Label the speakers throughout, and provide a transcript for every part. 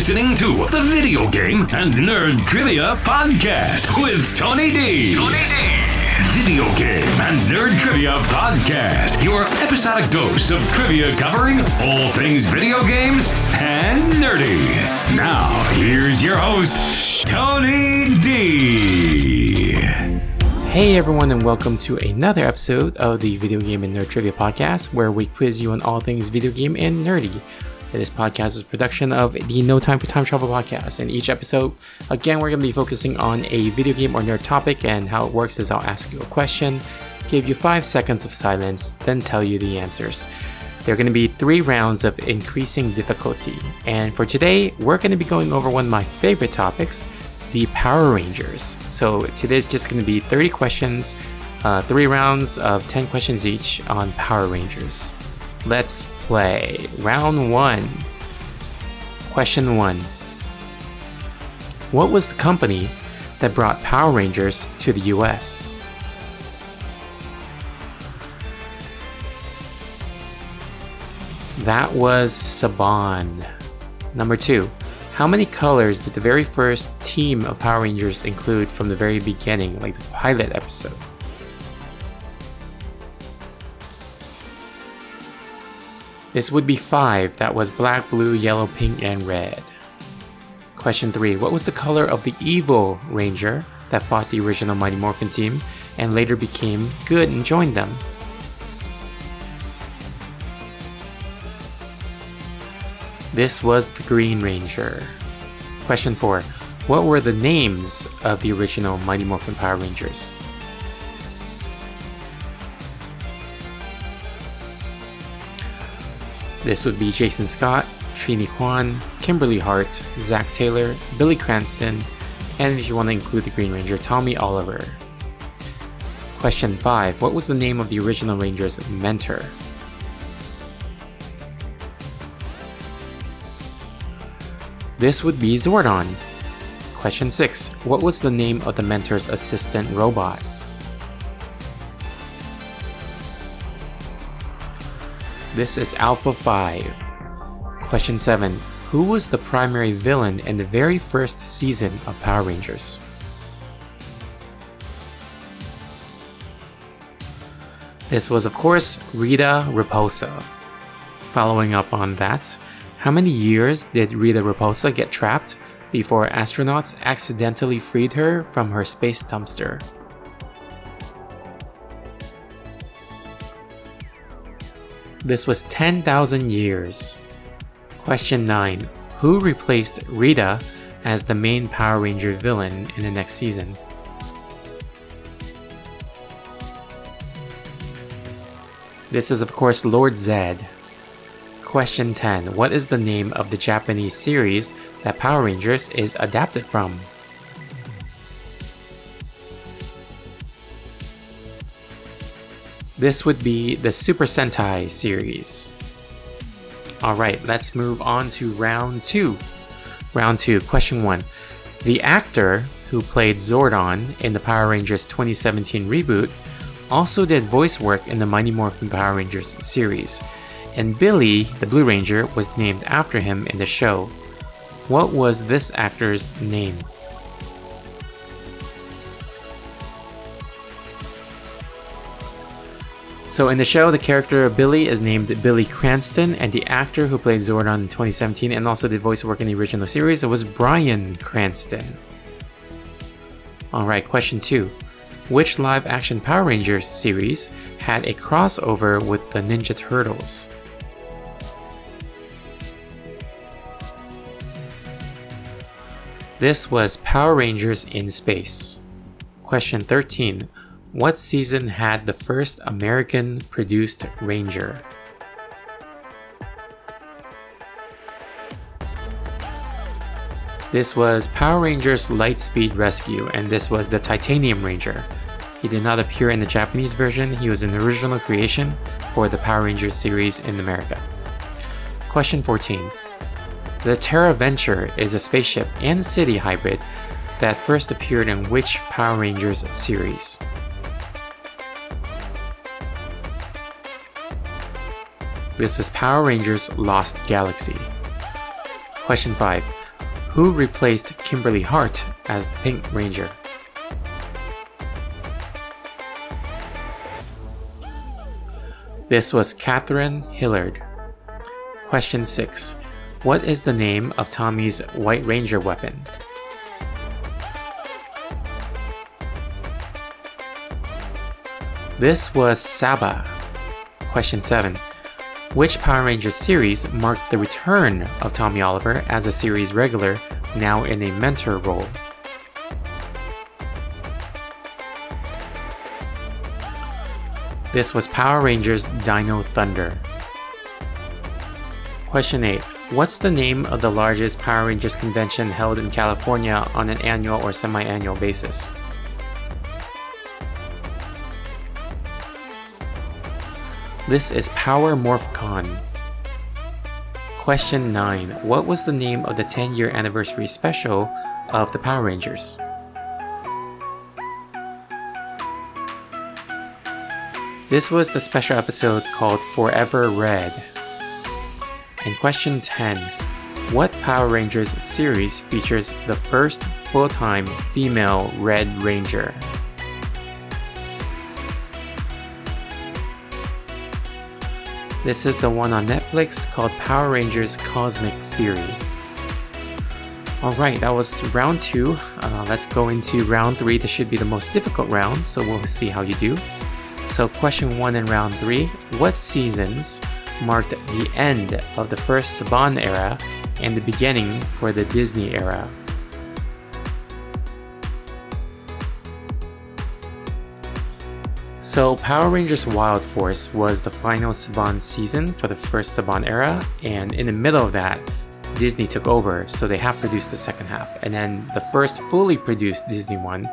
Speaker 1: listening to the Video Game and Nerd Trivia Podcast with Tony D. Tony D. Video Game and Nerd Trivia Podcast, your episodic dose of trivia covering all things video games and nerdy. Now, here's your host, Tony D.
Speaker 2: Hey everyone, and welcome to another episode of the Video Game and Nerd Trivia Podcast, where we quiz you on all things video game and nerdy. This podcast is production of the No Time for Time Travel podcast. In each episode, again, we're going to be focusing on a video game or nerd topic. And how it works is I'll ask you a question, give you five seconds of silence, then tell you the answers. There are going to be three rounds of increasing difficulty. And for today, we're going to be going over one of my favorite topics the Power Rangers. So today's just going to be 30 questions, uh, three rounds of 10 questions each on Power Rangers. Let's play. Round one. Question one What was the company that brought Power Rangers to the US? That was Saban. Number two. How many colors did the very first team of Power Rangers include from the very beginning, like the pilot episode? This would be five. That was black, blue, yellow, pink, and red. Question three What was the color of the evil Ranger that fought the original Mighty Morphin team and later became good and joined them? This was the Green Ranger. Question 4. What were the names of the original Mighty Morphin Power Rangers? This would be Jason Scott, Trini Kwan, Kimberly Hart, Zach Taylor, Billy Cranston, and if you want to include the Green Ranger, Tommy Oliver. Question 5. What was the name of the original Ranger's mentor? This would be Zordon. Question 6. What was the name of the mentor's assistant robot? This is Alpha 5. Question 7. Who was the primary villain in the very first season of Power Rangers? This was, of course, Rita Repulsa. Following up on that, how many years did Rita Repulsa get trapped before astronauts accidentally freed her from her space dumpster? This was 10,000 years. Question 9. Who replaced Rita as the main Power Ranger villain in the next season? This is, of course, Lord Zedd. Question 10. What is the name of the Japanese series that Power Rangers is adapted from? This would be the Super Sentai series. Alright, let's move on to round 2. Round 2, question 1. The actor who played Zordon in the Power Rangers 2017 reboot also did voice work in the Mighty Morphin Power Rangers series, and Billy, the Blue Ranger, was named after him in the show. What was this actor's name? So in the show, the character Billy is named Billy Cranston, and the actor who played Zordon in 2017 and also did voice work in the original series was Bryan Cranston. Alright, question 2. Which live action Power Rangers series had a crossover with the Ninja Turtles? This was Power Rangers in Space. Question 13. What season had the first American produced Ranger? This was Power Rangers Lightspeed Rescue, and this was the Titanium Ranger. He did not appear in the Japanese version, he was an original creation for the Power Rangers series in America. Question 14. The Terra Venture is a spaceship and city hybrid that first appeared in which Power Rangers series? This is Power Rangers Lost Galaxy. Question 5. Who replaced Kimberly Hart as the Pink Ranger? This was Katherine Hillard. Question 6. What is the name of Tommy's White Ranger weapon? This was Saba. Question 7. Which Power Rangers series marked the return of Tommy Oliver as a series regular, now in a mentor role? This was Power Rangers Dino Thunder. Question 8. What's the name of the largest Power Rangers convention held in California on an annual or semi annual basis? This is Power Morphicon. Question 9. What was the name of the 10 year anniversary special of the Power Rangers? This was the special episode called Forever Red. And question 10. What Power Rangers series features the first full time female Red Ranger? This is the one on Netflix called Power Rangers Cosmic Fury. Alright, that was round two. Uh, let's go into round three. This should be the most difficult round, so we'll see how you do. So, question one in round three What seasons marked the end of the first Saban era and the beginning for the Disney era? So, Power Rangers Wild Force was the final Saban season for the first Saban era, and in the middle of that, Disney took over, so they have produced the second half. And then the first fully produced Disney one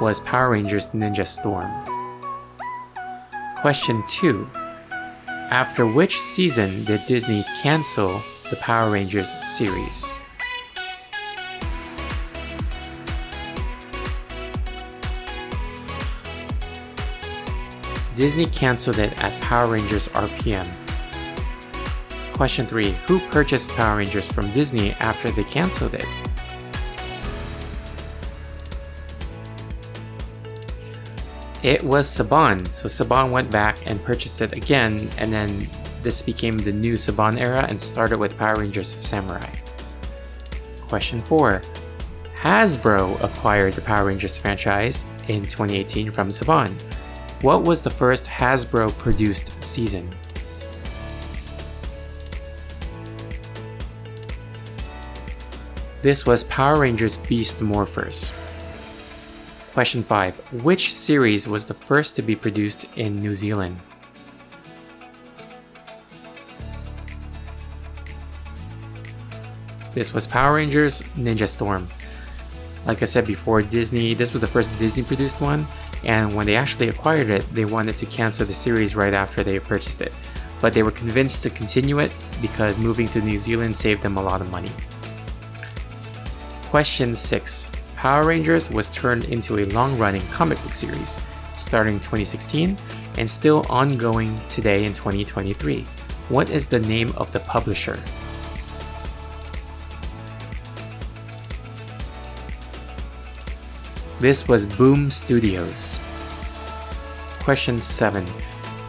Speaker 2: was Power Rangers Ninja Storm. Question 2 After which season did Disney cancel the Power Rangers series? Disney canceled it at Power Rangers RPM. Question 3 Who purchased Power Rangers from Disney after they canceled it? It was Saban. So Saban went back and purchased it again, and then this became the new Saban era and started with Power Rangers Samurai. Question 4 Hasbro acquired the Power Rangers franchise in 2018 from Saban. What was the first Hasbro produced season? This was Power Rangers Beast Morphers. Question 5. Which series was the first to be produced in New Zealand? This was Power Rangers Ninja Storm. Like I said before, Disney, this was the first Disney produced one, and when they actually acquired it, they wanted to cancel the series right after they purchased it. But they were convinced to continue it because moving to New Zealand saved them a lot of money. Question 6. Power Rangers was turned into a long running comic book series, starting 2016 and still ongoing today in 2023. What is the name of the publisher? This was Boom Studios. Question 7.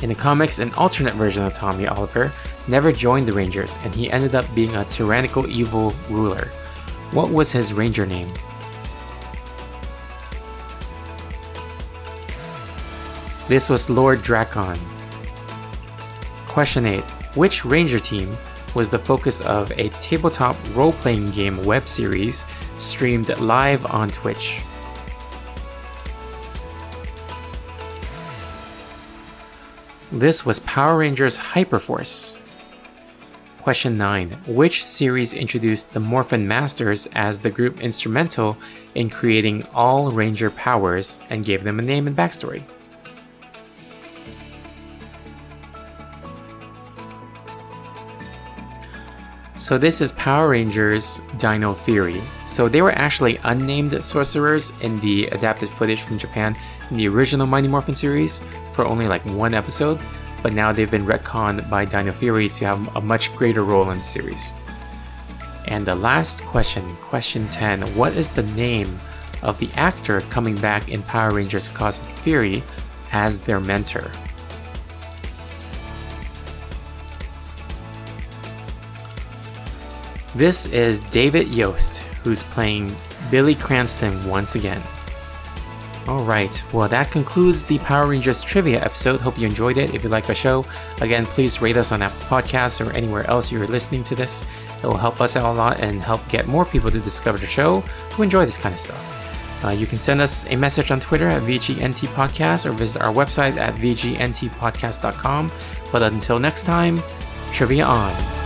Speaker 2: In the comics, an alternate version of Tommy Oliver never joined the Rangers and he ended up being a tyrannical evil ruler. What was his Ranger name? This was Lord Drakon. Question 8. Which Ranger team was the focus of a tabletop role playing game web series streamed live on Twitch? This was Power Rangers Hyperforce. Question 9. Which series introduced the Morphin Masters as the group instrumental in creating all Ranger powers and gave them a name and backstory? So this is Power Rangers Dino Fury. So they were actually unnamed sorcerers in the adapted footage from Japan in the original Mighty Morphin series for only like one episode, but now they've been retconned by Dino Fury to have a much greater role in the series. And the last question, question 10 What is the name of the actor coming back in Power Rangers Cosmic Fury as their mentor? This is David Yost, who's playing Billy Cranston once again. Alright, well, that concludes the Power Rangers trivia episode. Hope you enjoyed it. If you like our show, again, please rate us on Apple Podcasts or anywhere else you're listening to this. It will help us out a lot and help get more people to discover the show who enjoy this kind of stuff. Uh, you can send us a message on Twitter at VGNT Podcast or visit our website at VGNTpodcast.com. But until next time, trivia on.